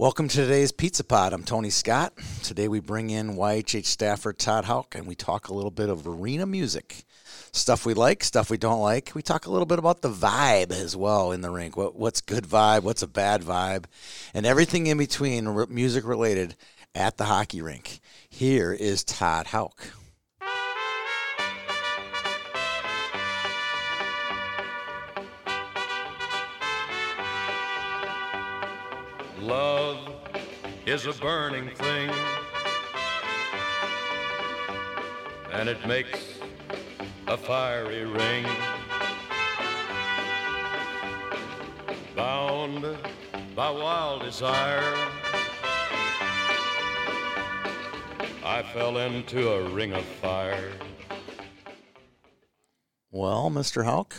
Welcome to today's Pizza Pod. I'm Tony Scott. Today we bring in YHH staffer Todd Houck and we talk a little bit of arena music. Stuff we like, stuff we don't like. We talk a little bit about the vibe as well in the rink. What, what's good vibe, what's a bad vibe, and everything in between music related at the hockey rink. Here is Todd Houck. Love is a burning thing, and it makes a fiery ring. Bound by wild desire, I fell into a ring of fire. Well, Mr. Houck,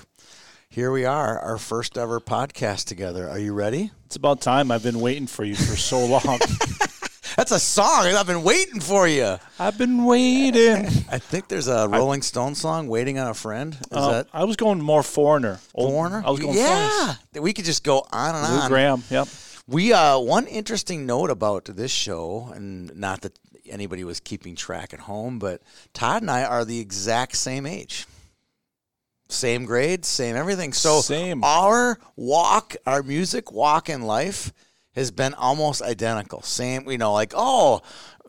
here we are, our first ever podcast together. Are you ready? It's about time. I've been waiting for you for so long. That's a song. I've been waiting for you. I've been waiting. I think there's a Rolling Stone song, "Waiting on a Friend." Is Uh, that I was going more foreigner. Foreigner? I was going yeah. We could just go on and. Lou on. Gramm. Yep. We uh, one interesting note about this show, and not that anybody was keeping track at home, but Todd and I are the exact same age. Same grade, same everything. So Same. our walk, our music walk in life has been almost identical. Same, you know, like, oh,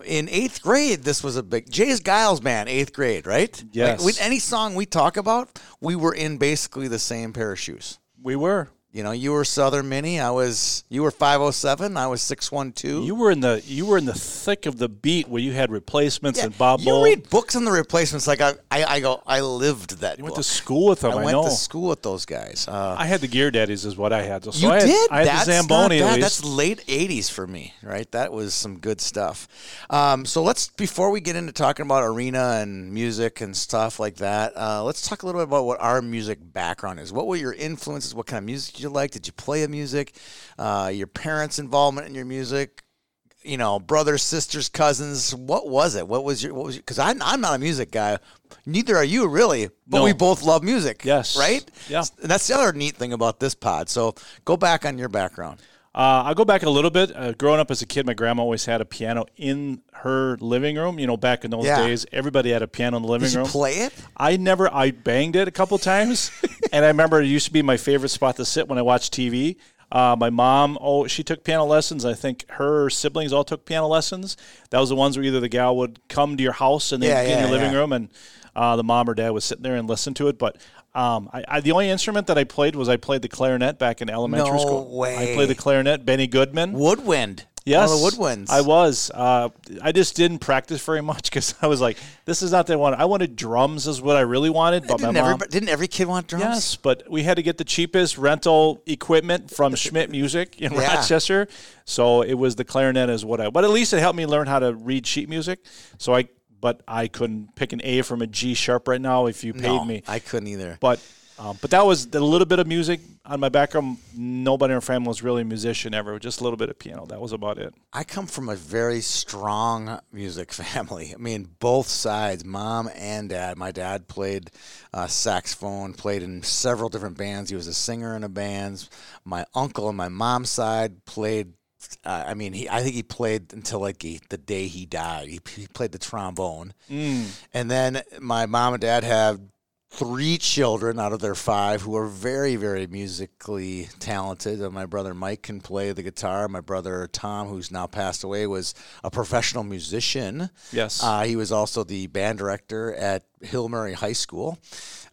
in eighth grade, this was a big J. Geils band, eighth grade, right? Yes. Like, with any song we talk about, we were in basically the same pair of shoes. We were. You know, you were Southern Mini. I was. You were five oh seven. I was six one two. You were in the you were in the thick of the beat where you had replacements and Bob you Bull. read books on the replacements like I, I, I go. I lived that. You went to school with them. I I, went know. to school with those guys. Uh, I had the Gear Daddies, is what I had. So you I had, did. I had That's the Zamboni not at least. That's late '80s for me, right? That was some good stuff. Um, so let's before we get into talking about arena and music and stuff like that, uh, let's talk a little bit about what our music background is. What were your influences? What kind of music you like? Did you play a music? Uh, your parents' involvement in your music? You know, brothers, sisters, cousins. What was it? What was your? What was? Because I'm I'm not a music guy. Neither are you, really. But No. we both love music. Yes. Right. Yeah. And that's the other neat thing about this pod. So go back on your background. Uh, I'll go back a little bit. Uh, growing up as a kid, my grandma always had a piano in her living room. You know, back in those Yeah. days, everybody had a piano in the living Did you room. play it? I never, I banged it a couple times, and I remember it used to be my favorite spot to sit when I watched TV. Uh, my mom, oh, she took piano lessons. I think her siblings all took piano lessons. That was the ones where either the gal would come to your house and they'd Yeah, get in yeah, your living room, and uh, the mom or dad would sit there and listen to it. But um, I, I, the only instrument that I played was I played the clarinet back in elementary No school. way. I played the clarinet. Benny Goodman. Woodwind. Yes, of the woodwinds. I was. Uh, I just didn't practice very much because I was like, "This is not the one." I wanted drums, is what I really wanted. But Didn't, my mom, everybody, didn't every kid want drums? yes, but we had to get the cheapest rental equipment from Schmidt Music in Yeah. Rochester. So it was the clarinet, is what I. But at least it helped me learn how to read sheet music. So I, but I couldn't pick an A from a G sharp right now if you paid No, me. I couldn't either. But um, but that was a little bit of music on my background. Nobody in our family was really a musician ever. Just a little bit of piano. That was about it. I come from a very strong music family. I mean, both sides, mom and dad. My dad played uh, saxophone, played in several different bands. He was a singer in a band. My uncle on my mom's side played. Uh, I mean, he. I think he played until like he, the day he died. He, he played the trombone, and then my mom and dad have three children out of their five who are very, very musically talented. Uh, my brother Mike can play the guitar. My brother Tom, who's now passed away, was a professional musician. Yes. Uh, he was also the band director at Hill Murray High School.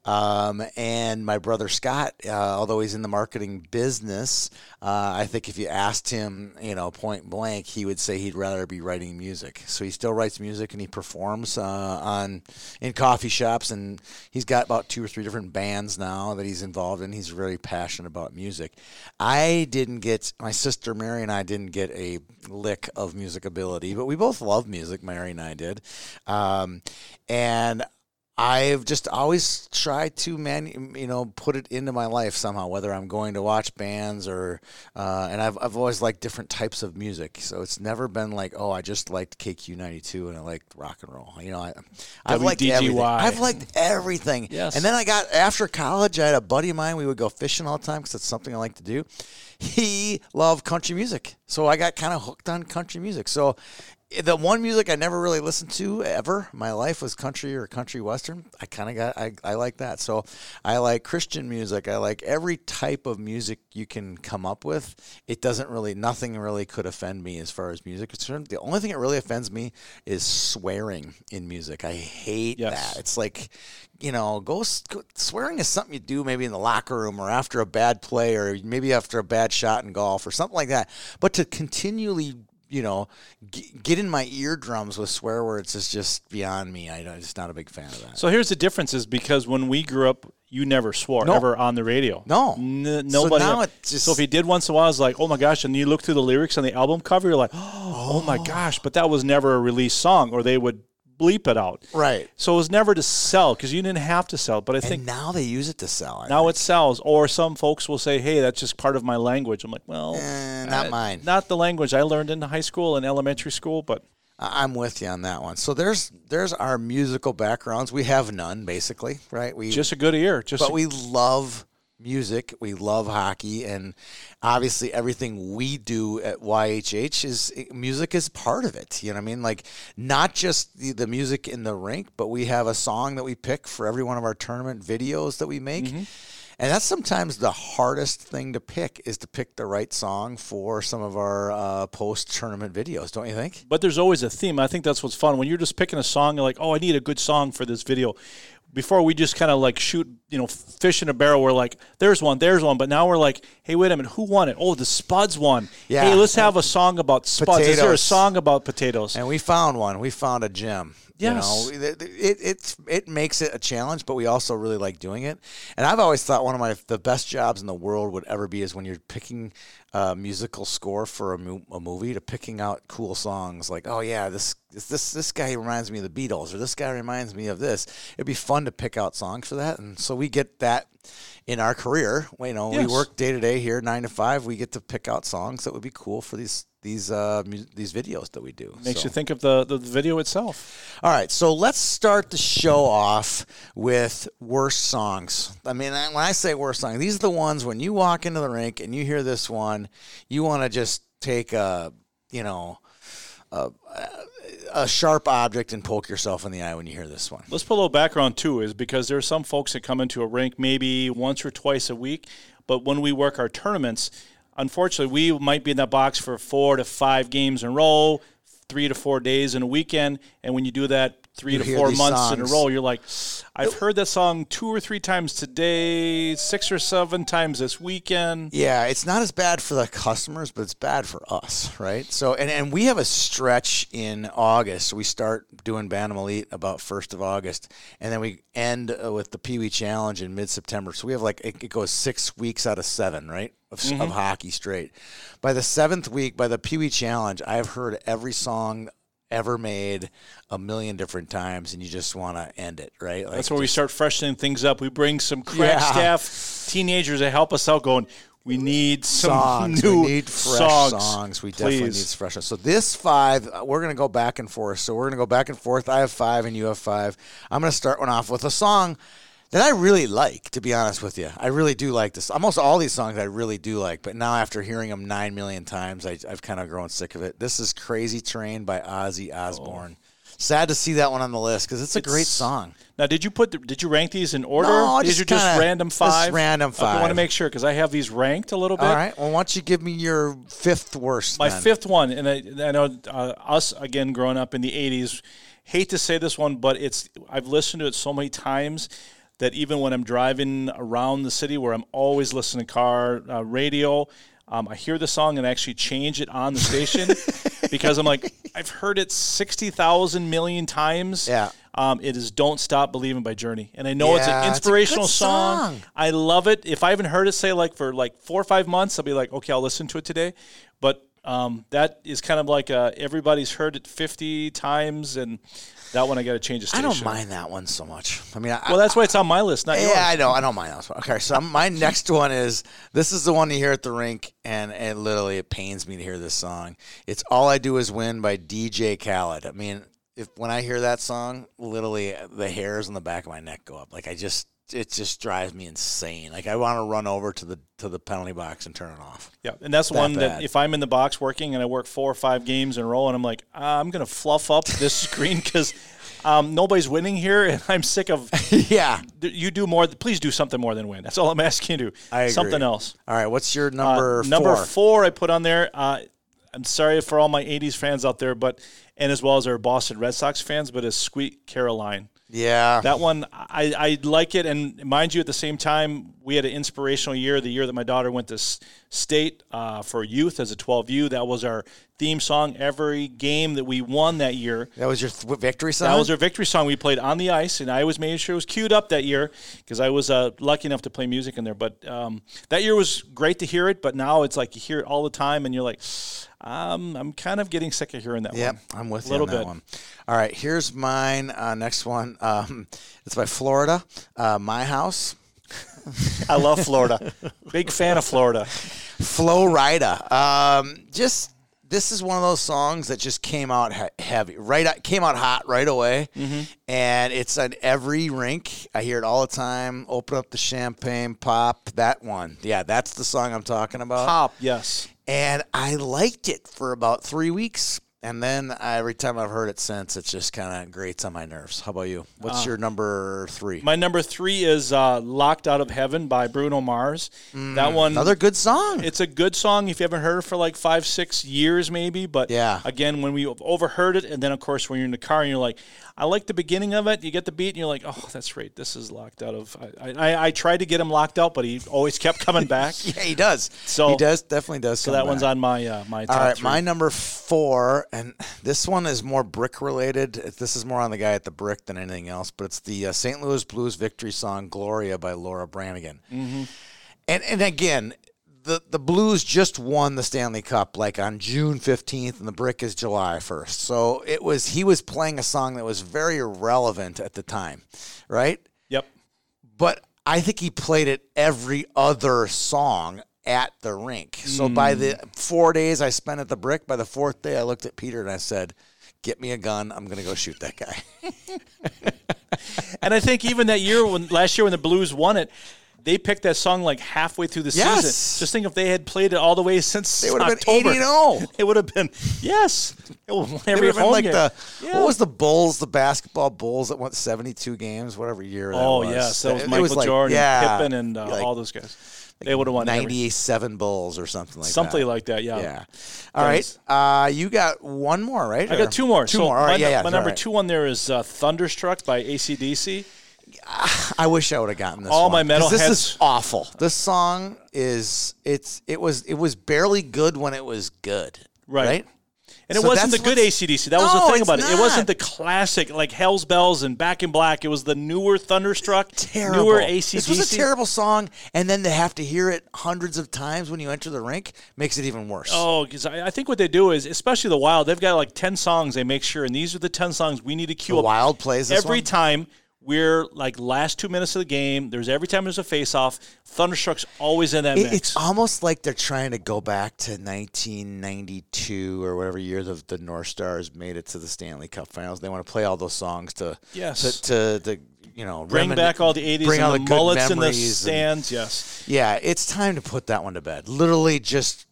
Um, and my brother Scott, uh, although he's in the marketing business, uh, I think if you asked him, you know, point blank, he would say he'd rather be writing music. So he still writes music and he performs uh, on in coffee shops, and he's got about two or three different bands now that he's involved in. He's very passionate about music. I didn't get my sister Mary and I didn't get a lick of music ability, but we both love music. Mary and I did, um, and I've just always tried to man, you know, put it into my life somehow, whether I'm going to watch bands or, uh, and I've, I've always liked different types of music. So it's never been like, oh, I just liked KQ92 and I liked rock and roll. You know, I, I've liked everything. I've liked everything. Yes. And then I got, after college, I had a buddy of mine, we would go fishing all the time because it's something I like to do. he loved country music. So I got kind of hooked on country music. So the one music I never really listened to ever my life was country or country western. I kind of got I, I like that. So I like Christian music. I like every type of music you can come up with. It doesn't really nothing really could offend me as far as music is concerned. The only thing that really offends me is swearing in music. I hate Yes. that. It's like you know, go, go swearing is something you do maybe in the locker room or after a bad play or maybe after a bad shot in golf or something like that. But to continually you know, g- get in my eardrums with swear words is just beyond me. I, I'm just not a big fan of that. So here's the difference: is because when we grew up, you never swore No. ever on the radio. No. N- nobody. now it's just- so if you did once in a while, it's like, oh my gosh, and you look through the lyrics on the album cover, you're like, oh, my oh. gosh, but that was never a released song, or they would bleep it out. right. So it was never to sell because you didn't have to sell. But I think And now they use it to sell. I now think. it sells. Or some folks will say, hey, that's just part of my language. I'm like, well, Eh, not uh, mine. Not the language I learned in high school and elementary school, but I- I'm with you on that one. So there's there's our musical backgrounds. We have none, basically, right? We just a good ear. Just but a- we love music. We love hockey, and obviously everything we do at YHH is music is part of it. You know what I mean? Like not just the, the music in the rink, but we have a song that we pick for every one of our tournament videos that we make. And that's sometimes the hardest thing to pick is to pick the right song for some of our uh, post tournament videos, don't you think? but there's always a theme. I think that's what's fun when you're just picking a song. You're like, oh, I need a good song for this video. Before we just kind of like shoot, you know, fish in a barrel. We're like, there's one, there's one. But now we're like, hey, wait a minute, who won it? Oh, the Spuds won. Yeah. Hey, let's have a song about Spuds. Is there a song about potatoes? And we found one. We found a gem. Yes. You know, it, it it's it makes it a challenge, but we also really like doing it. And I've always thought one of my the best jobs in the world would ever be is when you're picking a musical score for a, mo- a movie to picking out cool songs like, oh yeah, this this this this guy reminds me of the Beatles or this guy reminds me of this. It'd be fun to pick out songs for that, and so we get that in our career. You know, Yes. we work day to day here, nine to five. We get to pick out songs that would be cool for these these uh, mu- these videos that we do. Makes So- you think of the, the video itself. all right, so let's start the show off with worst songs. I mean, when I say worst song, these are the ones when you walk into the rink and you hear this one, you want to just take a, you know, a, a sharp object and poke yourself in the eye when you hear this one. Let's put a little background too, is because there are some folks that come into a rink maybe once or twice a week, but when we work our tournaments, unfortunately, we might be in that box for four to five games in a row, three to four days in a weekend, and when you do that three You to four months in a row, you're like, I've heard that song two or three times today, six or seven times this weekend. Yeah, it's not as bad for the customers, but it's bad for us, right? So, and, and we have a stretch in August. We start doing Bantam Elite about first of August, and then we end uh, with the Pee Wee Challenge in mid September. So we have like it, it goes six weeks out of seven, right, of, s of hockey straight. By the seventh week, by the Pee Wee Challenge, I've heard every song ever made a million different times, and you just want to end it, right? Like That's where we start freshening things up. We bring some crack Yeah. staff teenagers to help us out going, we need some songs. new we need fresh songs. songs. We definitely need Please. fresh. So this five, uh, we're gonna go back and forth. So we're gonna go back and forth. I have five and you have five. I'm gonna start one off with a song that I really like. To be honest with you, I really do like this. Almost all these songs I really do like. But now after hearing them nine million times, I, I've kind of grown sick of it. This is "Crazy Train" by Ozzy Osbourne. Sad to see that one on the list because it's a great song. Now, did you put? The, did you rank these in order? No, these just are just random just five. random Okay, I want to make sure because I have these ranked a little bit. All right. Well, why don't you give me your fifth worst? My then? fifth one, and I, I know uh, us again growing up in the '80s. Hate to say this one, but it's I've listened to it so many times that even when I'm driving around the city, where I'm always listening to car uh, radio, um, I hear the song and actually change it on the station because I'm like I've heard it sixty thousand million times. Yeah. Um, it is "Don't Stop Believing" by Journey, and I know it's Yeah, an it's a inspirational good song. song. I love it. If I haven't heard it, say like for like four or five months, I'll be like, okay, I'll listen to it today. But um, that is kind of like uh, everybody's heard it fifty times, and that one I got to change the station. I don't mind that one so much. I mean, I, Well, that's why it's on my list, not yours. yeah, I know. I don't mind that one. Okay, so my next one is this is the one you hear at the rink, and it literally it pains me to hear this song. It's "All I Do Is Win" by DJ Khaled. I mean, if when I hear that song, literally the hairs on the back of my neck go up. Like I just it just drives me insane. Like I want to run over to the to the penalty box and turn it off. Yeah, and that's That one that if I'm in the box working and I work four or five games in a row, and I'm like, "Ah, I'm going to fluff up this screen because um, nobody's winning here, and I'm sick of. yeah. You do more. Please do something more than win. That's all I'm asking you to do. I agree. Something else. All right, what's your Uh, number number four? four, I put on there. Uh, I'm sorry for all my '80s fans out there, but and as well as our Boston Red Sox fans, but it's Sweet Caroline. Yeah. That one, I, I like it. And mind you, at the same time, we had an inspirational year, the year that my daughter went to s- state uh, for youth as a 12U. That was our theme song every game that we won that year. that was your th- victory song. That was our victory song we played on the ice, and I was made sure it was queued up that year because I was uh, lucky enough to play music in there. But um, that year was great to hear it, but now it's like you hear it all the time, and you're like, um, I'm kind of getting sick of hearing that Yep, one. I'm with you a Little on that bit. one. All right, here's mine. Uh, next one. Um, it's by Flo Rida. Uh, My House. I love Florida. Big fan of Florida. Flo Rida. Um, just this is one of those songs that just came out heavy, right? Came out hot right away, Mm-hmm. and it's on every rink. I hear it all the time. Open up the champagne, pop. That one, yeah, that's the song I'm talking about. Pop, yes. And I liked it for about three weeks. And then every time I've heard it since, it just kind of grates on my nerves. How about you? What's your number three? My number three is uh, "Locked Out of Heaven" by Bruno Mars. that one, Another good song. it's a good song if you haven't heard it for like five, six years, maybe. But Yeah. again, when we overheard it, and then of course when you're in the car and you're like, I like the beginning of it. You get the beat, and you're like, oh, that's right. This is locked out of. I, I, I tried to get him locked out, but he always kept coming back. yeah, he does. So- he does definitely does. So that one's on my uh, my top All right, three. my number four, and this one is more brick related. This is more on the guy at the brick than anything else, but it's the uh, St. Louis Blues victory song "Gloria" by Laura Branigan. Mm-hmm. And and again, the the Blues just won the Stanley Cup like on June fifteenth, and the brick is July first. So it was he was playing a song that was very relevant at the time, right? Yep. but I think he played it every other song at the rink. So by the four days I spent at the brick, by the fourth day I looked at Peter and I said, "Get me a gun. I'm going to go shoot that guy." And I think even that year when last year when the Blues won it, they picked that song like halfway through the Yes. season. Just think if they had played it all the way since They would have been October, 80 and 0. It would have been yes. It would- They every would have been like game. the Yeah. what was the Bulls, the basketball Bulls that went 72 games, whatever year that Oh was. yes, that was It Michael like- Jordan, yeah, Pippen, and uh, like all those guys. They would have won every- 97 Bulls or something like that. something that. like that. Yeah. Yeah. All right. Uh, you got one more, right? I got two more. Two so more. All right. My, yeah, yeah. my number right. two one there is uh, "Thunderstruck" by ACDC. I wish I would have gotten this. All one, my 'cause This metalheads- is awful. This song is it's it was it was barely good when it was good. Right. Right. And it So wasn't the good ACDC. That was No, the thing about it. It wasn't the classic like Hell's Bells and Back in Black. It was the newer Thunderstruck, Terrible. newer ACDC. This was a terrible song, and then to have to hear it hundreds of times when you enter the rink makes it even worse. Oh, because I, I think what they do is, especially the Wild, they've got like ten songs. They make sure, and these are the ten songs we need to queue The up Wild plays this every one? time. We're like last two minutes of the game. There's every time there's a face off. Thunderstruck's always in that It- mix. it's almost like they're trying to go back to 1992 or whatever year the, the North Stars made it to the Stanley Cup Finals. They want to play all those songs to Yes. to, to, to you know Bring remin- back all the '80s bring and all the, the mullets in the memories and- stands. yes. Yeah, it's time to put that one to bed. Literally, just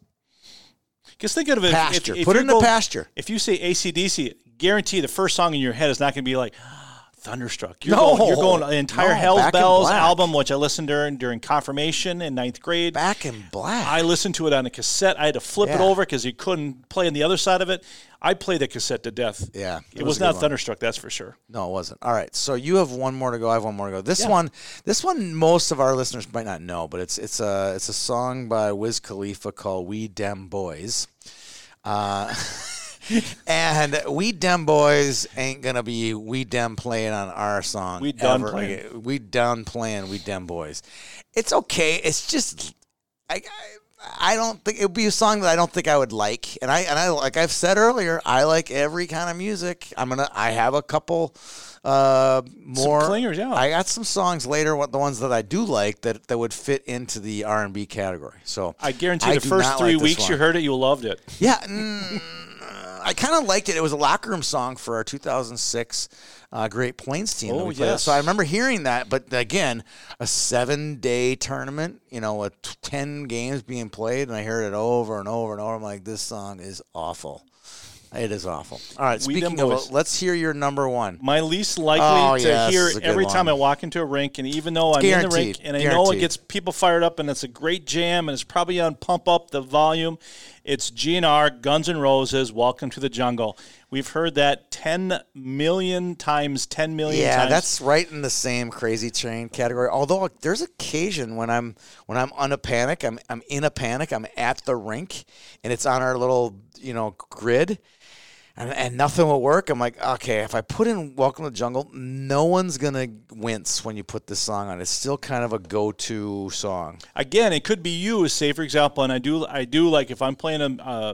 Because think of it. pasture. If, if put it in the pasture. If you say ACDC, guarantee the first song in your head is not going to be like Thunderstruck. You're No. going, you're going the entire No, Hell's Bells album, which I listened during during confirmation in ninth grade. Back in black. I listened to it on a cassette. I had to flip it over because you couldn't play on the other side of it. I played the cassette to death. Yeah, it, it was, was not. Thunderstruck, that's for sure. no, it wasn't. All right, so you have one more to go. I have one more to go. This Yeah. one, this one, most of our listeners might not know, but it's it's a it's a song by Wiz Khalifa called "We Dem Boys." Uh, and we dem boys ain't gonna be we dem playing on our song. We done ever playing. We done playing. We dem boys. It's okay. It's just I, I I don't think it would be a song that I don't think I would like. And I and I like I've said earlier, I like every kind of music. I'm gonna I have a couple uh more clingers, yeah. I got some songs later, what the ones that I do like that that would fit into the R and B category. So I guarantee the first three like weeks you heard it, you loved it. Yeah, mm, I kind of liked it. It was a locker room song for our 2006 uh, Great Plains team. Oh, yes. So I remember hearing that. But again, a seven day tournament, you know, with 10 games being played, and I heard it over and over and over. I'm like, this song is awful. It is awful. All right, speaking of, it, let's hear your number one. My least likely Oh, to hear is a good every time. I walk into a rink, and even though I'm in the rink and I know it gets people fired up and it's a great jam and it's probably on pump up the volume, it's GNR Guns N' Roses Welcome to the Jungle. We've heard that 10 million times, 10 million Yeah, times. that's right in the same crazy train category. Although there's occasion when I'm when I'm on a panic, I'm I'm in a panic, I'm at the rink, and it's on our little you know grid, and, and nothing will work. I'm like, okay, if I put in "Welcome to the Jungle," no one's gonna wince when you put this song on. It's still kind of a go-to song. again, it could be you. Say, for example, and I do, I do like if I'm playing a, uh,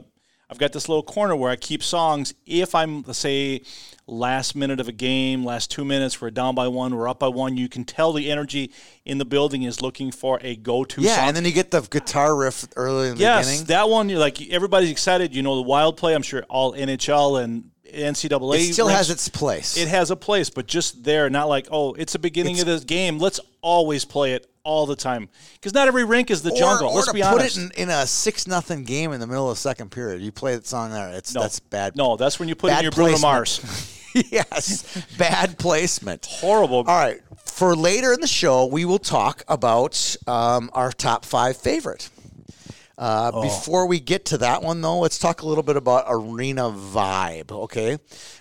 I've got this little corner where I keep songs. If I'm, let's say, last minute of a game, last two minutes, we're down by one, we're up by one. You can tell the energy in the building is looking for a go-to Yeah, song. and then you get the guitar riff early in the yes, beginning. that one. You're like everybody's excited. You know the wild play. I'm sure all NHL and NCAA. it still rinks- has its place. It has a place, but just there, not like oh, it's the beginning of this game. Let's always play it all the time because not every rink is the jungle. Or, or Let's to be put honest. it in, in a six nothing game in the middle of the second period. You play that song there. It's that's bad. No, that's when you put in your Bruno. Mars. yes, bad placement. Horrible. All right, for later in the show, we will talk about um, our top five favorite. Uh, Oh. Before we get to that one, though, let's talk a little bit about arena vibe. Okay,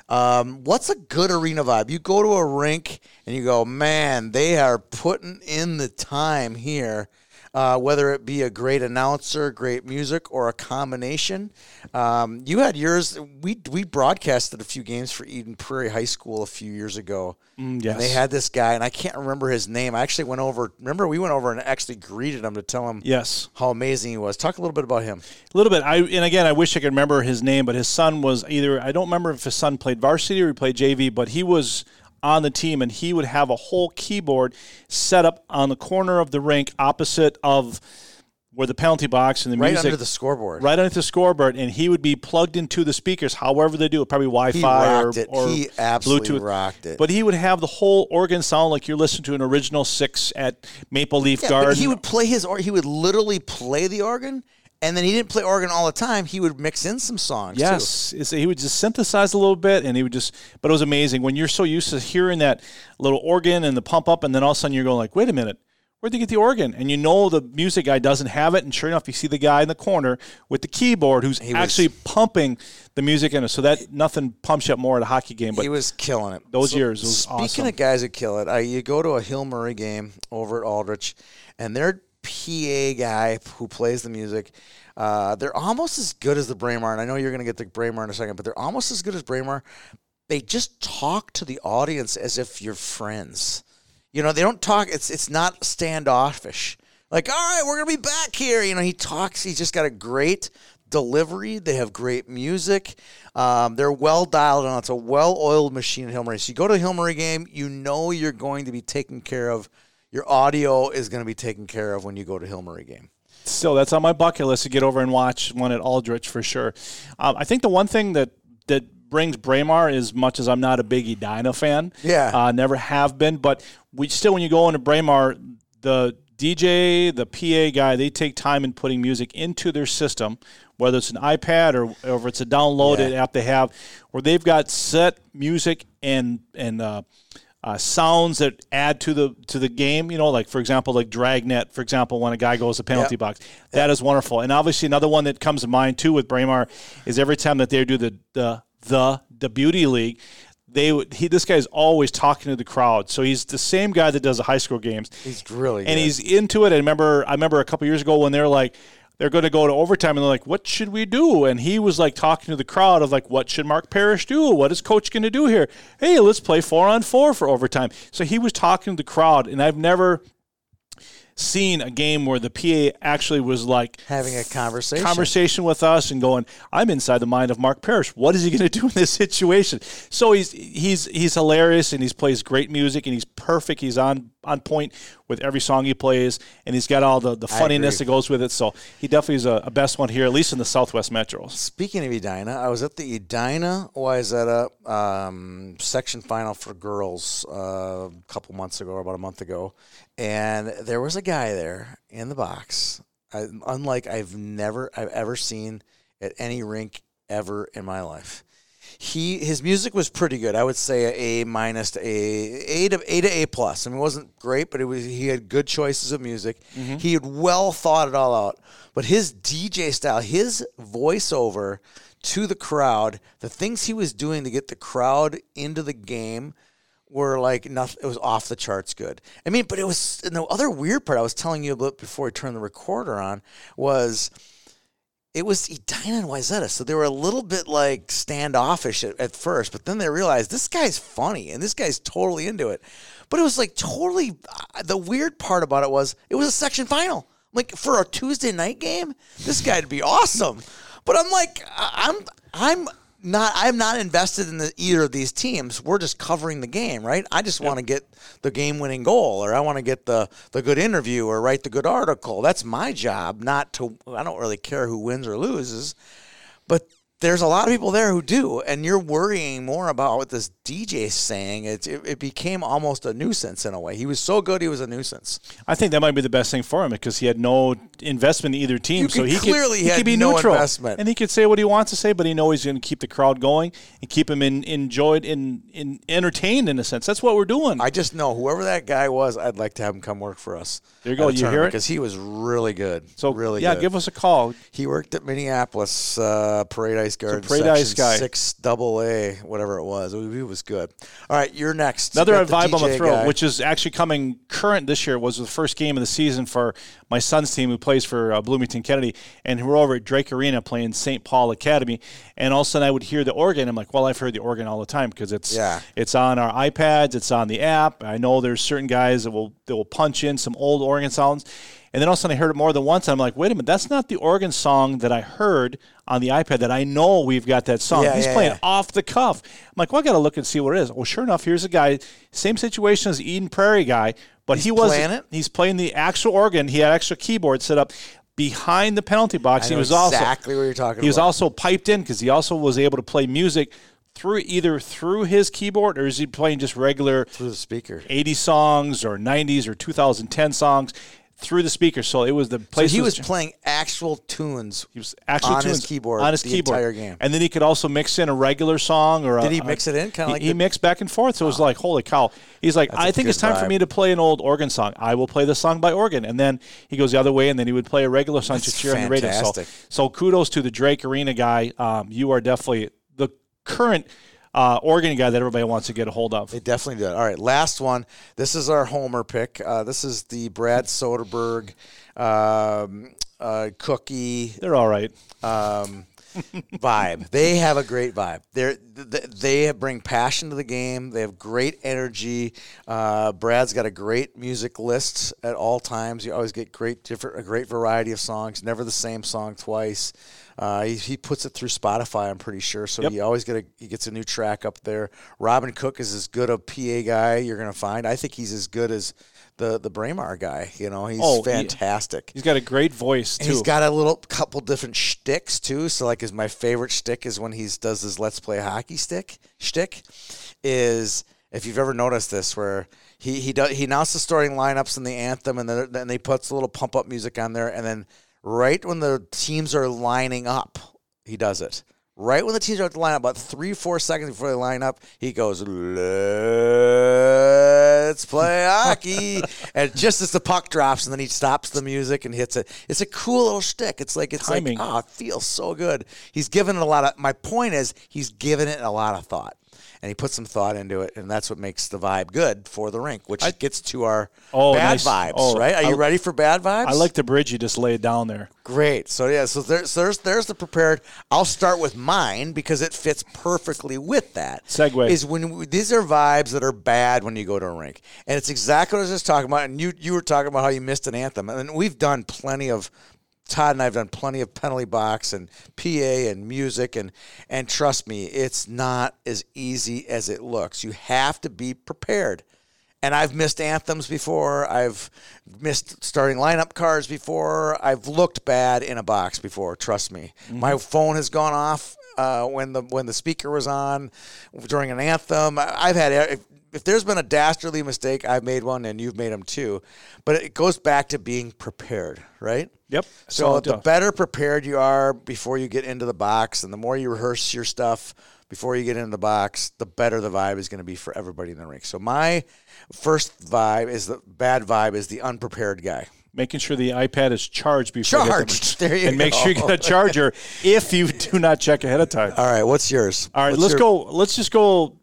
um, what's a good arena vibe? You go to a rink and you go, man, they are putting in the time here. Uh, whether it be a great announcer, great music, or a combination. Um, you had yours. We we broadcasted a few games for Eden Prairie High School a few years ago. Mm, yes. And they had this guy, and I can't remember his name. I actually went over. Remember, we went over and actually greeted him to tell him Yes, how amazing he was. Talk a little bit about him. a little bit. I and again, I wish I could remember his name, but his son was either I don't remember if his son played varsity or he played JV, but he was on the team, and he would have a whole keyboard set up on the corner of the rink, opposite of where the penalty box and the music. Right music. under the scoreboard. Right underneath the scoreboard, and he would be plugged into the speakers, however they do it, probably Wi-Fi or, or He absolutely Bluetooth. rocked it. But he would have the whole organ sound like you're listening to an original six at Maple Leaf Yeah, Garden. he would play his, or he would literally play the organ, and then he didn't play organ all the time. He would mix in some songs. Yes, he would just synthesize a little bit, and he would just. But it was amazing when you're so used to hearing that little organ and the pump up, and then all of a sudden you're going like, "Wait a minute, where'd they get the organ?" And you know the music guy doesn't have it, and sure enough, you see the guy in the corner with the keyboard who's was- actually pumping the music in it. So that nothing pumps you up more at a hockey game. But he was killing it. those years, it was speaking awesome. of guys that kill it, I, you go to a Hill Murray game over at Aldrich, and their PA guy who plays the music, uh, they're almost as good as the Braemar. And I know you're going to get the Braemar in a second, but they're almost as good as Braemar. They just talk to the audience as if you're friends. You know, they don't talk. It's it's not standoffish. Like, all right, we're gonna be back here. You know, he talks. He's just got a great delivery. They have great music. Um, they're well dialed on. It's a well oiled machine at Hillmurray. So you go to a Hillmurray game, you know you're going to be taken care of. Your audio is going to be taken care of when you go to Hillmurray game. still, that's on my bucket list to get over and watch one at Aldrich for sure. Um, I think the one thing that that brings Braemar, as much as I'm not a big Edina fan, Yeah. uh, never have been, but we still when you go into Braemar, the DJ, the PA guy, they take time in putting music into their system, whether it's an iPad or, or if it's a downloaded Yeah. app they have, where they've got set music and and uh, uh, sounds that add to the to the game. You know, like for example, like Dragnet. For example, when a guy goes to penalty Yep. box, that is wonderful. And obviously, another one that comes to mind too with Braemar is every time that they do the the the the beauty league. They would he this guy's always talking to the crowd, so he's the same guy that does the high school games He's really and good. he's into it. I remember, I remember a couple years ago when they're like, they're going to go to overtime, and they're like, "What should we do?" And he was like talking to the crowd of like, "What should Mark Parrish do? What is Coach going to do here? Hey, let's play four on four for overtime." So he was talking to the crowd, and I've never seen a game where the PA actually was like having a conversation. conversation with us and going, I'm inside the mind of Mark Parrish. What is he going to do in this situation? So he's he's he's hilarious and he plays great music and he's perfect. He's on on point with every song he plays, and he's got all the, the funniness that goes with it. So he definitely is a, a, best one here, at least in the Southwest Metro. Speaking of Edina, I was at the Edina Wayzata um, section final for girls uh, a couple months ago, about a month ago, and there was a guy there in the box, I, unlike I've never I've ever seen at any rink ever in my life he his music was pretty good. I would say a A minus to A A to A to A plus. I mean, it wasn't great, but it was he had good choices of music. Mm-hmm. He had well thought it all out. But his DJ style, his voiceover to the crowd, the things he was doing to get the crowd into the game were like nothing. It was off the charts good. I mean, but it was and the other weird part I was telling you about before I turned the recorder on was it was Edina and Wayzata, so they were a little bit like standoffish at, at, first, but then they realized this guy's funny and this guy's totally into it. But it was like totally uh, the weird part about it was it was a section final. Like for a Tuesday night game, this guy'd be awesome. But I'm like, I'm I'm not I'm not invested in the, either of these teams. We're just covering the game, right? I just yep. want to get the game-winning goal, or I want to get the the good interview, or write the good article. That's my job. Not to I don't really care who wins or loses, but there's a lot of people there who do, and you're worrying more about what this DJ's saying. It, it, it, became almost a nuisance in a way. He was so good, he was a nuisance. I think that might be the best thing for him because he had no investment in either team, you so he clearly could, he could be no neutral, investment. and he could say what he wants to say, but he knows he's going to keep the crowd going and keep him in, enjoyed in, in entertained in a sense. That's what we're doing. I just know whoever that guy was, I'd like to have him come work for us. There you go. You hear it because he was really good. So really, yeah, good. give us a call. He worked at Minneapolis uh, Parade Ice Garden. So Parade Ice guy. Six double A, whatever it was. It was good. All right, you're next. Another you vibe on the throw, guy. which is actually coming current this year, was the first game of the season for my son's team who plays for uh, Bloomington Kennedy, and we're over at Drake Arena playing St. Paul Academy, and all of a sudden I would hear the organ. I'm like, well, I've heard the organ all the time because it's yeah. it's on our iPads, it's on the app. I know there's certain guys that will that will punch in some old organ sounds. And then all of a sudden I heard it more than once. I'm like, wait a minute, that's not the organ song that I heard on the iPad that I know we've got that song. Yeah, He's yeah, playing yeah. off the cuff. I'm like, well, I got to look and see what it is. Well, sure enough, here's a guy, same situation as Eden Prairie guy, but He's he was playing it? he's playing the actual organ. He had extra keyboard set up behind the penalty box. He was also exactly what you're talking he was also piped in because he also was able to play music through either through his keyboard or is he playing just regular through the speaker. 80 songs or 90s or 2010 songs through the speaker. So it was the So place. he was playing actual tunes. he was actually on his keyboard on his the keyboard entire game. and then he could also mix in a regular song or Did a, he mix it in? Kinda like he the- mixed back and forth. So it was like holy cow. He's like, That's a I think it's time for me to play an old organ song. I will play the song by organ, and then he goes the other way, and then he would play a regular song That's just here on the radio. So, so kudos to the Drake Arena guy. Um, you are definitely the current. Uh, organ guy that everybody wants to get a hold of. They definitely did. All right, last one. This is our homer pick. Uh, this is the Brad Soderberg um, uh, cookie They're all right. um, vibe. They have a great vibe. They're, th- they bring passion to the game. They have great energy. Uh, Brad's got a great music list at all times. You always get great different, a great variety of songs. Never the same song twice. Uh, he, he puts it through Spotify, I'm pretty sure. So Yep. you always get a he gets a new track up there. Robin Cook is as good a PA guy you're gonna find. I think he's as good as the the Braemar guy. You know, he's Oh, fantastic. He's got a great voice And too. he's got a little couple different shticks too. So like, is my favorite shtick is when he does his "Let's Play Hockey" stick shtick. Is if you've ever noticed this, where he he does he announces the starting lineups and the anthem, and then then he puts a little pump up music on there, and then right when the teams are lining up, he does it. Right when the teams are at the line up, about three, four seconds before they line up, he goes, Let's play hockey. and just as the puck drops, and then he stops the music and hits it. It's a cool little shtick. It's like, it's Timing. like, oh, it feels so good. He's given it a lot of, my point is, he's given it a lot of thought. And he put some thought into it, and that's what makes the vibe good for the rink, which gets to our Oh, bad nice. vibes, Oh, right? Are you ready for bad vibes? I like the bridge you just laid down there. Great. So yeah, so there's there's there's the prepared. I'll start with mine because it fits perfectly with that. Segue. is when we, these are vibes that are bad when you go to a rink, and it's exactly what I was just talking about. And you you were talking about how you missed an anthem, and we've done plenty of. Todd and I've done plenty of penalty box and PA and music and and trust me, it's not as easy as it looks. You have to be prepared. And I've missed anthems before. I've missed starting lineup cards before. I've looked bad in a box before. Trust me. My phone has gone off uh, when the when the speaker was on during an anthem. I've had if, there's been a dastardly mistake, I've made one, and you've made them too. But it goes back to being prepared, right? Yep. So the better prepared you are before you get into the box, and the more you rehearse your stuff before you get into the box, the better the vibe is going to be for everybody in the ring. So my first vibe is the bad vibe is the unprepared guy. making sure the iPad is charged before you Charged. There you and make sure you get a charger if you do not check ahead of time. All right, what's yours? All right, What's let's your- go. Let's just go.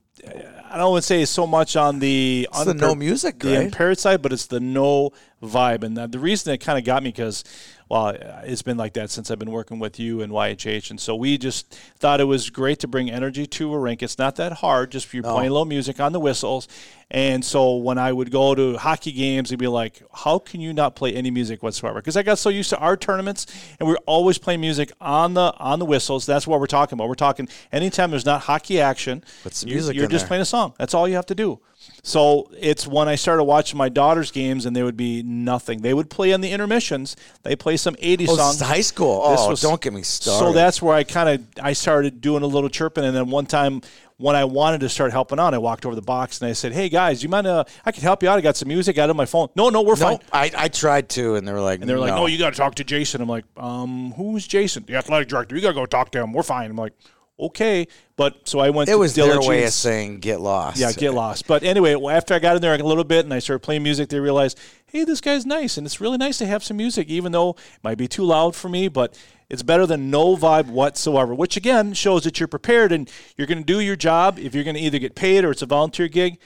I don't want to say so much on the It's the no music, the right? impaired side, but it's the no vibe, and the, the reason it kind of got me because, well, it's been like that since I've been working with you and YHH, and so we just thought it was great to bring energy to a rink. It's not that hard, just you're playing low music on the whistles, and so when I would go to hockey games, they'd be like, "How can you not play any music whatsoever?" Because I got so used to our tournaments, and we're always playing music on the on the whistles. That's what we're talking about. We're talking anytime there's not hockey action, you're- you're just there. playing a song. That's all you have to do. So it's when I started watching my daughter's games, and they would be nothing. They would play in the intermissions. They play some '80s Oh, songs. high school. This Oh, was- don't get me started. So that's where I kind of I started doing a little chirping, and then one time when I wanted to start helping out, I walked over the box and I said, "Hey guys, you mind? Uh, I can help you out. I got some music out of my phone. No, no, we're fine." I, I tried to, and they were like, And they were like, no. "No, you got to talk to Jason." I'm like, "Um, who's Jason? The athletic director. You got to go talk to him. We're fine." I'm like, "Okay," but so I went. It was their way of saying get lost. Yeah, get lost. But anyway, well, after I got in there a little bit and I started playing music, they realized, hey, this guy's nice, and it's really nice to have some music, even though it might be too loud for me, but it's better than no vibe whatsoever. Which again shows that you're prepared and you're going to do your job. If you're going to either get paid or it's a volunteer gig,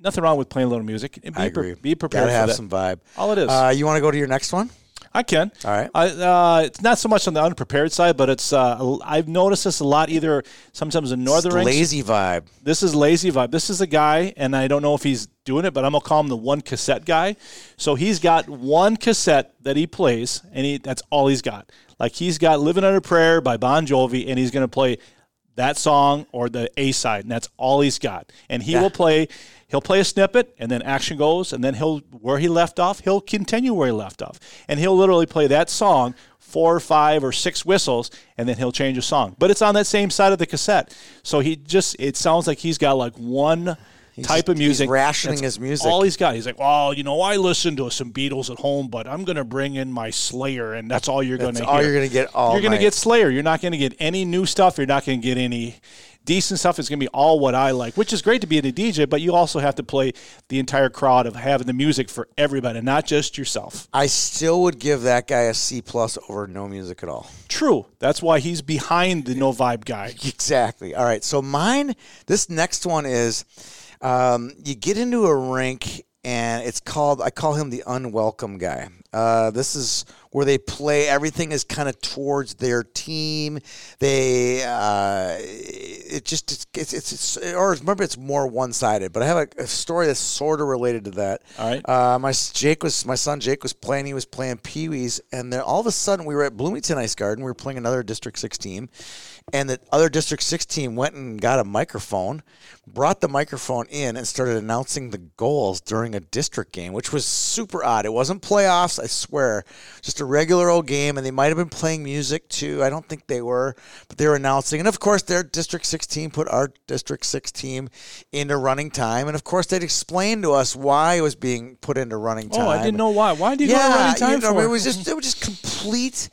nothing wrong with playing a little music. And be I pre- agree. be prepared Gotta have that. some vibe. All it is. Uh, you want to go to your next one? I can. All right. I, uh, it's not so much on the unprepared side, but it's uh, I've noticed this a lot. Either sometimes in northern Lazy vibe. this is lazy vibe. This is a guy, and I don't know if he's doing it, but I'm gonna call him the one cassette guy. So he's got one cassette that he plays, and he that's all he's got. Like he's got "Living on a Prayer" by Bon Jovi, and he's gonna play that song or the A side, and that's all he's got. And he will play. He'll play a snippet, and then action goes, and then he'll where he left off. He'll continue where he left off, and he'll literally play that song four or five or six whistles, and then he'll change a song. But it's on that same side of the cassette, so he just it sounds like he's got like one type of he's music. rationing That's his music. All he's got. He's like, well, you know, I listen to some Beatles at home, but I'm going to bring in my Slayer, and that's all you're going to That's all you're gonna get all You're going to get Slayer. You're not going to get any new stuff. You're not going to get any decent stuff. It's going to be all what I like, which is great to be a DJ, but you also have to play the entire crowd of having the music for everybody, not just yourself. I still would give that guy a C plus over no music at all. True. That's why he's behind the no vibe guy. Exactly. All right. So mine, this next one is, um, you get into a rink and it's called. I call him the unwelcome guy. Uh, this is where they play. Everything is kind of towards their team. They, uh, it just it's, it's, it's, or remember it's more one sided. But I have a, a story that's sort of related to that. All right. Uh, my Jake was my son Jake was playing. He was playing Pee Wees, and then all of a sudden we were at Bloomington Ice Garden. We were playing another District Six team, and the other District Six team went and got a microphone, brought the microphone in, and started announcing the goals during a district game, which was super odd. It wasn't playoffs, I swear, just a regular old game, and they might have been playing music too. I don't think they were, but they were announcing, and of course their District Six team put our District Six team into running time, and of course they'd explain to us why it was being put into running time. Oh, I didn't know why. Why did you go to running time you know, for? it was just it was just complete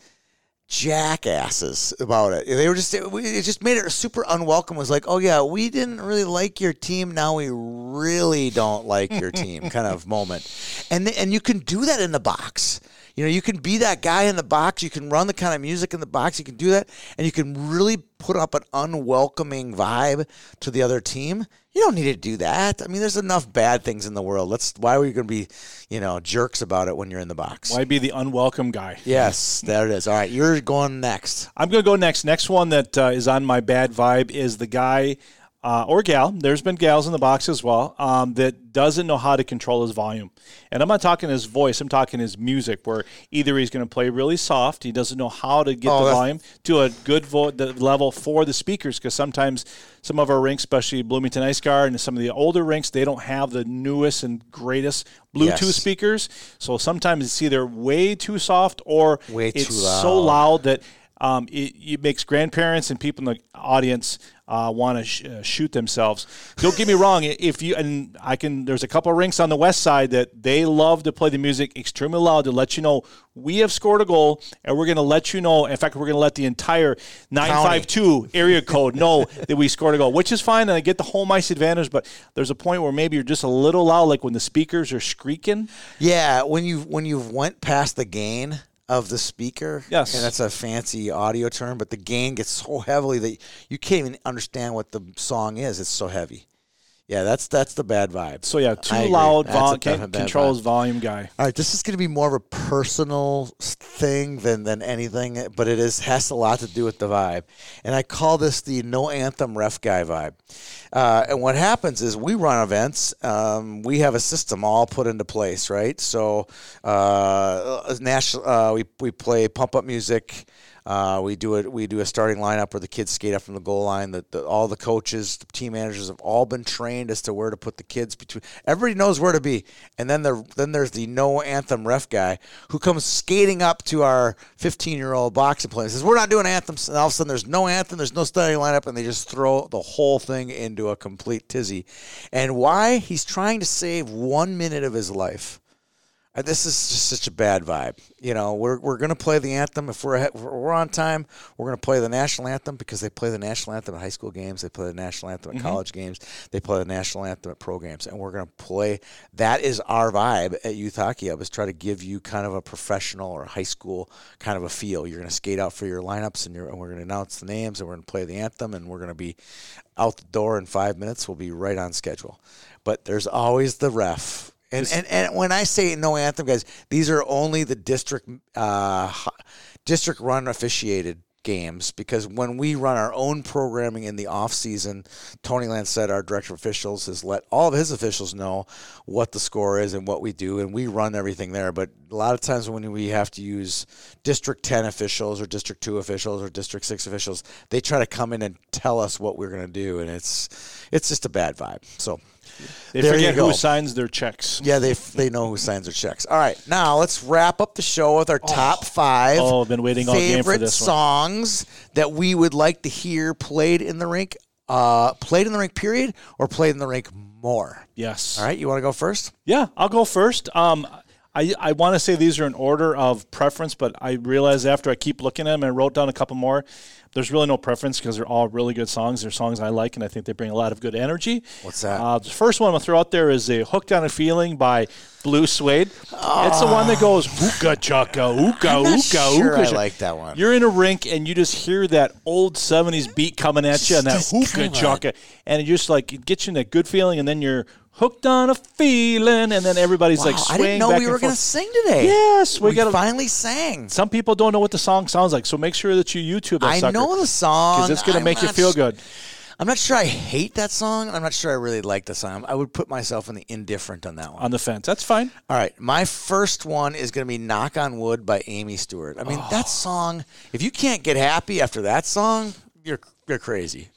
jackasses about it. They were just it, it just made it super unwelcome. It was like, oh yeah, we didn't really like your team. Now we really don't like your team, kind of moment. And and you can do that in the box. You know, you can be that guy in the box. You can run the kind of music in the box. You can do that, and you can really put up an unwelcoming vibe to the other team. You don't need to do that. I mean, there's enough bad things in the world. Let's. Why are you going to be, you know, jerks about it when you're in the box? Why be the unwelcome guy? Yes, there it is. All right, you're going next. I'm going to go next. Next one that uh, is on my bad vibe is the guy uh, or gal, there's been gals in the box as well, um, that doesn't know how to control his volume. And I'm not talking his voice, I'm talking his music, where either he's going to play really soft, he doesn't know how to get Oh, the volume to a good vo- the level for the speakers, because sometimes some of our rinks, especially Bloomington Ice Garden and some of the older rinks, they don't have the newest and greatest Bluetooth Yes. speakers. So sometimes it's either way too soft or Way it's too so loud. loud that um, it, it makes grandparents and people in the audience uh, want to sh- uh, shoot themselves. Don't get me wrong. If you and I can, there's a couple of rinks on the west side that they love to play the music extremely loud to let you know we have scored a goal, and we're going to let you know. In fact, we're going to let the entire 952 area code know that we scored a goal, which is fine, and I get the home ice advantage. But there's a point where maybe you're just a little loud, like when the speakers are squeaking. Yeah, when you when you've went past the gain of the speaker, Yes. and that's a fancy audio term, but the gain gets so heavily that you can't even understand what the song is. It's so heavy. Yeah, that's that's the bad vibe. So yeah, too loud. That's Vol- can't bad control vibe. volume guy. All right, this is going to be more of a personal thing than than anything, but it is has a lot to do with the vibe, and I call this the no anthem ref guy vibe. Uh, and what happens is we run events. Um, we have a system all put into place, right? So, uh, national, uh, we we play pump up music. Uh, we do it. We do a starting lineup where the kids skate up from the goal line. That all the coaches, the team managers have all been trained as to where to put the kids between. Everybody knows where to be. And then the then there's the no anthem ref guy who comes skating up to our 15 year old boxing player and says, "We're not doing anthems." And all of a sudden, there's no anthem. There's no starting lineup, and they just throw the whole thing into a complete tizzy. And why? He's trying to save one minute of his life. This is just such a bad vibe. You know, we're, we're going to play the anthem. If we're, if we're on time, we're going to play the national anthem because they play the national anthem at high school games. They play the national anthem at mm-hmm. college games. They play the national anthem at programs. And we're going to play. That is our vibe at Youth Hockey Hub is try to give you kind of a professional or high school kind of a feel. You're going to skate out for your lineups and, you're, and we're going to announce the names and we're going to play the anthem and we're going to be out the door in five minutes. We'll be right on schedule. But there's always the ref and, and and when I say no anthem, guys, these are only the district uh, district run officiated games because when we run our own programming in the off season, Tony Lancet, our director of officials, has let all of his officials know what the score is and what we do, and we run everything there. But a lot of times when we have to use District Ten officials or District Two officials or District Six officials, they try to come in and tell us what we're going to do, and it's it's just a bad vibe. So They There you forget who signs their checks. yeah, they they know who signs their checks. All right, now let's wrap up the show with our top five. Oh, I've been waiting all game for favorite this one. songs that we would like to hear played in the rink. Uh, played in the rink, period, or played in the rink more. Yes. All right, you want to go first? Yeah, I'll go first. Um, I, I want to say these are in order of preference, but I realized after I keep looking at them, and I wrote down a couple more. There's really no preference because they're all really good songs. They're songs I like, and I think they bring a lot of good energy. What's that? Uh, the first one I'm gonna throw out there is a "Hooked on a Feeling" by Blue Swede. It's the one that goes hookah chaka, hookah, I'm sure hookah. I like that one. You're in a rink and you just hear that old '70s beat coming at you, and that Just hookah chaka, and it just like it gets you in that good feeling, and then you're hooked on a feeling, and then everybody's like Wow, I didn't know we were going to sing today. Yes, we we, gotta- finally sang. Some people don't know what the song sounds like, so make sure that you YouTube that I sucker, know the song. because it's going to make you feel good. I'm not sure I hate that song. I'm not sure I really like the song. I would put myself in the indifferent on that one. On the fence, that's fine. All right, my first one is going to be "Knock on Wood" by Amii Stewart. I mean, Oh. that song. If you can't get happy after that song, you're you're crazy.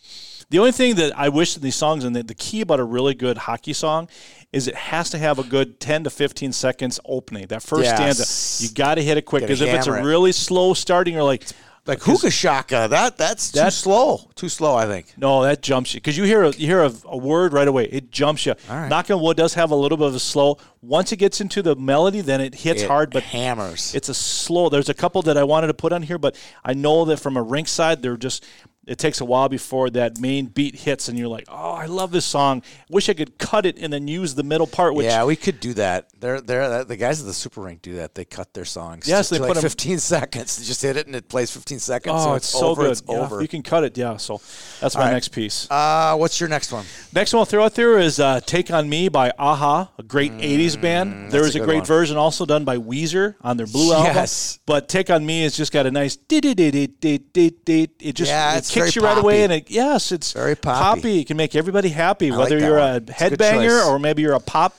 The only thing that I wish in these songs, and the, the key about a really good hockey song, is it has to have a good 10 to 15 seconds opening. That first Yes. stanza, you got to hit it quick. Because if it's a it. really slow starting, you're like, Like hookah shaka, uh, that that's too That- slow. Too slow, I think. no, that jumps you. Because you hear a, you hear a, a word right away, it jumps you. right. Knock on wood does have a little bit of a slow. Once it gets into the melody, then it hits It hard, but hammers. it's a slow. There's a couple that I wanted to put on here, but I know that from a rink side, they're just. It takes a while before that main beat hits, and you're like, "Oh, I love this song. Wish I could cut it and then use the middle part." Which yeah, we could do that. They're they're the guys at the Super Rink do that. They cut their songs. Yes, to they like put 'em- 15 seconds. They just hit it and it plays 15 seconds. Oh, so it's, so over, good. It's Yeah, over. You can cut it. Yeah. So that's my right. next piece. uh, what's your next one? Next one I'll throw out there is uh, "Take on Me" by a-ha, a great '80s band. There Mm, a a, great one. version also done by Weezer on their Blue album. Yes. But "Take on Me" has just got a nice. It just Yeah, it's kicks you right away, and it yes, it's Very poppy. It can make everybody happy, like whether that you're one. a headbanger or maybe you're a pop.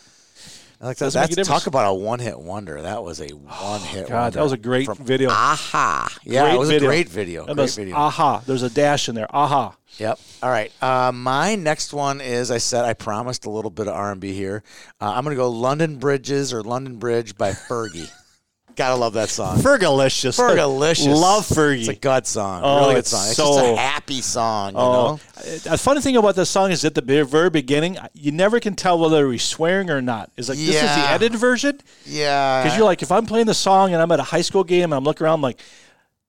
I like that. A That's talk about a one-hit wonder. That was a one-hit. God, that was a great video. Aha! Yeah, Great it was video. a great video. That Great was video. aha. There's a dash in there. Aha. Yep. All right. Uh, my next one is I said I promised a little bit of R and B here. Uh, I'm gonna go London Bridges or London Bridge by Fergie. Gotta love that song. Fergalicious. Fergalicious. Love Fergie. It's a good song. Oh, really good it's song. It's so- just a happy song. You Oh, know. a funny thing about this song is at the very beginning, you never can tell whether he's swearing or not. It's like this is the edited version Yeah. because you're like, if I'm playing the song and I'm at a high school game and I'm looking around, I'm like,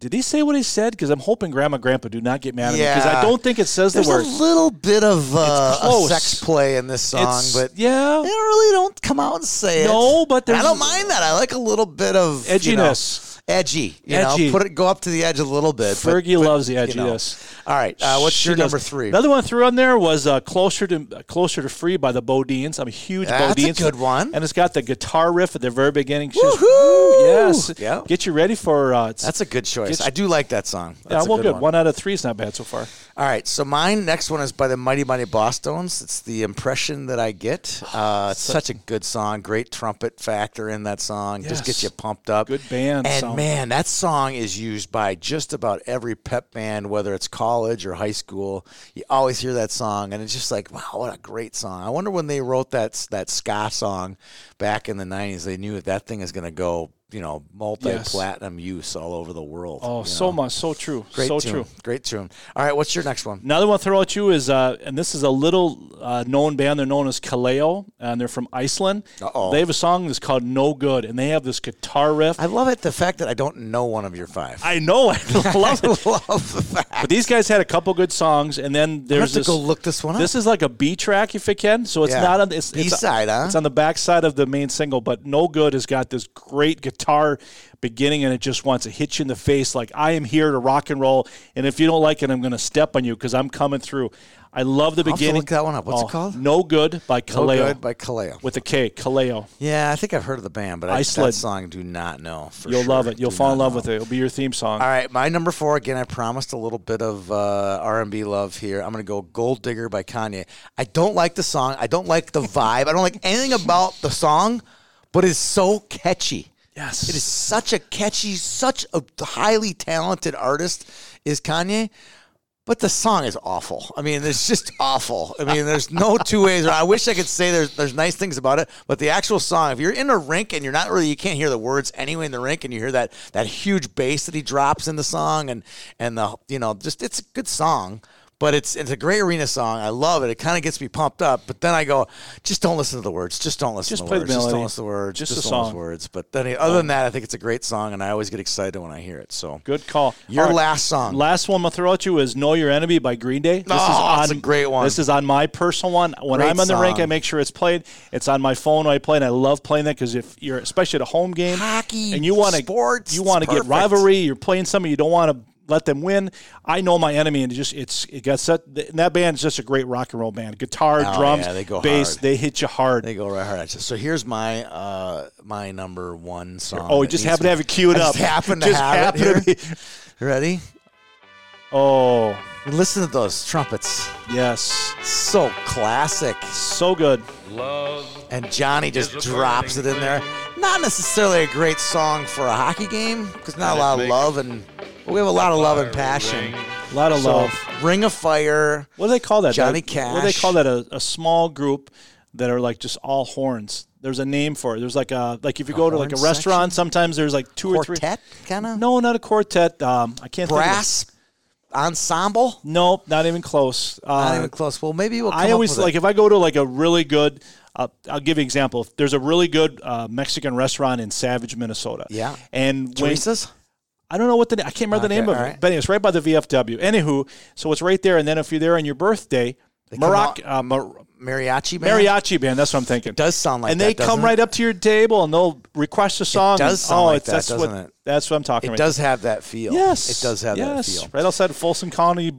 did he say what he said? Because I'm hoping Grandma and Grandpa do not get mad at me because I don't think it says There's the a little bit of uh, a sex play in this song, It's- but yeah, they really don't come out and say it. No, but I don't mind that. I like a little bit of you know, edginess. Edgy. You Edgy. know, put it go up to the edge a little bit. but- Fergie but, loves the you know. All right, uh, what's She your does. number three? Another one I threw on there was uh, closer to closer to free by the BoDeans. I'm a huge That's a BoDeans. good one. and it's got the guitar riff at the very beginning. Just- yes, Yeah. Get you ready for. Uh, That's a good choice. I do like that song. yeah, That's a well, good. one. One. out of three is not bad so far. All right, so mine next one is by the Mighty Mighty Bosstones. It's the impression that I get. Uh, it's such a good song. Great trumpet factor in that song. Just gets you pumped up. Good band And sound. Oh, man, that song is used by just about every pep band, whether it's college or high school. You always hear that song, and it's just like, wow, what a great song. I wonder when they wrote that that ska song back in the '90s, they knew that that thing is going to go, you know, multi-platinum use all over the world. Oh, so know? much, so true, Great so tune. true. Great tune. All right, what's your next one? Another one throw at you is, uh, and this is a little uh, known band. They're known as Kaleo, and they're from Iceland. Uh-oh. They have a song that's called "No Good," and they have this guitar riff. I love it. The fact that I don't know one of your five. I know, I love it. love the fact. But these guys had a couple good songs, and then I have there's to this. go look this one up. This is like a B track, if it can. So it's Yeah. not on the it's, it's B-side, huh? It's on the back side of the main single, but No Good has got this great guitar beginning, and it just wants to hit you in the face like I am here to rock and roll, and if you don't like it, I'm going to step on you because I'm coming through. I love the to beginning. look that one up. What's it Oh, called? No Good by Kaleo. No Good by Kaleo. with a K. Kaleo. Yeah, I think I've heard of the band, but I, that song do not know. For You'll sure. love it. You'll Do fall in love know. with it. It'll be your theme song. All right, my number four again. I promised a little bit of uh, R&B love here. I'm going to go "Gold Digger" by Kanye. I don't like the song. I don't like the vibe. I don't like anything about the song, but it's so catchy. Yes. It is such a catchy, such a highly talented artist is Kanye. But the song is awful. I mean, it's just awful. I mean, there's no two ways. I wish I could say there's there's nice things about it, but the actual song, if you're in a rink and you're not really, you can't hear the words anyway in the rink, and you hear that that huge bass that he drops in the song, and and the you know just it's a good song. But it's it's a great arena song. I love it. It kind of gets me pumped up. But then I go, just don't listen to the words. Just don't listen Just to the play the words. just don't listen to the words. Just Just, the don't listen to song. words. But then other than that, I think it's a great song, and I always get excited when I hear it. So Good call. Your right. last song. Last one I'm gonna throw at you is "Know Your Enemy" by Green Day. This Oh, it's a great one. This is on my personal one. When Great I'm on the rink. I make sure it's played. It's on my phone when I play, and I love playing that because if you're especially at a home game, Hockey, and you want to sports, you want to get rivalry. You're playing somebody you don't want to let them win. I know my enemy, and it just it's it got set. And that band is just a great rock and roll band. Guitar, Oh, drums, yeah, they go bass, hard. they hit you hard. They go right hard at you. So here's my uh, my number one song. oh, that just needs happen to have it queued I up. Just happen to Just have happen it to here. Ready? Oh, Listen to those trumpets. yes, So classic. so good. Love And Johnny just drops it in there. Not necessarily a great song for a hockey game because not a And it lot of love and but we have a lot of love and passion. A lot of So, love. Ring of Fire. What do they call that? Johnny That- What do they Cash. call that? A, a small group that are like just all horns. There's a name for it. There's like a like if you go to like a horn restaurant, section? sometimes there's like two or three. Quartet, kind of? No, not a quartet. Um, I can't think of it. Brass ensemble? Nope, not even close. Uh, Not even close. Well, maybe we'll come I up always with it. like if I go to like a really good. Uh, I'll give you an example. If There's a really good uh, Mexican restaurant in Savage, Minnesota. Yeah. and when, Teresa's? I don't know what the I can't remember the name of it, right. but it's right by the VFW. Anywho, so it's right there, and then if you're there on your birthday, Marac, uh, Mar- Mariachi band? mariachi band. That's what I'm thinking. does sound like and that, they come doesn't right up to your table and they'll request a song. does and- sound oh, like it's, that, that's doesn't what, it? That's what I'm talking It about. It does have that feel. Yes, it does have yes, that feel. Right outside Folsom County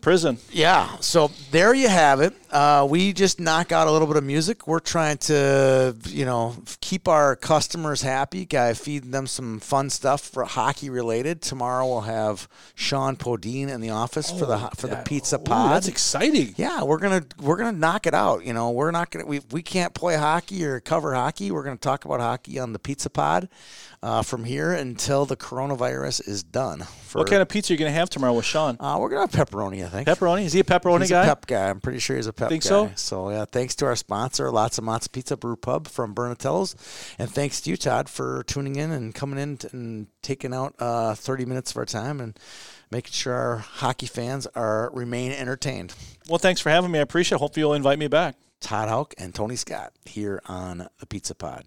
Prison. Yeah. So there you have it. Uh, we just knock out a little bit of music. We're trying to, you know, keep our customers happy. Guy, feed them some fun stuff for hockey related. Tomorrow we'll have Sean Podine in the office for the for the pizza Ooh, pod. that's exciting. yeah, we're gonna we're gonna knock it out. You know, we're not gonna we we can't play hockey or cover hockey. We're gonna talk about hockey on the Pizza Pod uh, from here until the coronavirus is done. What kind of pizza are you going to have tomorrow with Sean? Uh, we're gonna have pepperoni. I think Pepperoni? Is he a pepperoni He's guy? a pep guy. I'm pretty sure he's a pep Think guy. so? So yeah, thanks to our sponsor, Lotzza Motzza Pizza Brew Pub from Bernatello's, and thanks to you, Todd, for tuning in and coming in and taking out uh, 30 minutes of our time and making sure our hockey fans are remain entertained. Well, thanks for having me. I appreciate it. Hopefully, you'll invite me back. Todd Hauk and Tony Scott here on the Pizza Pod.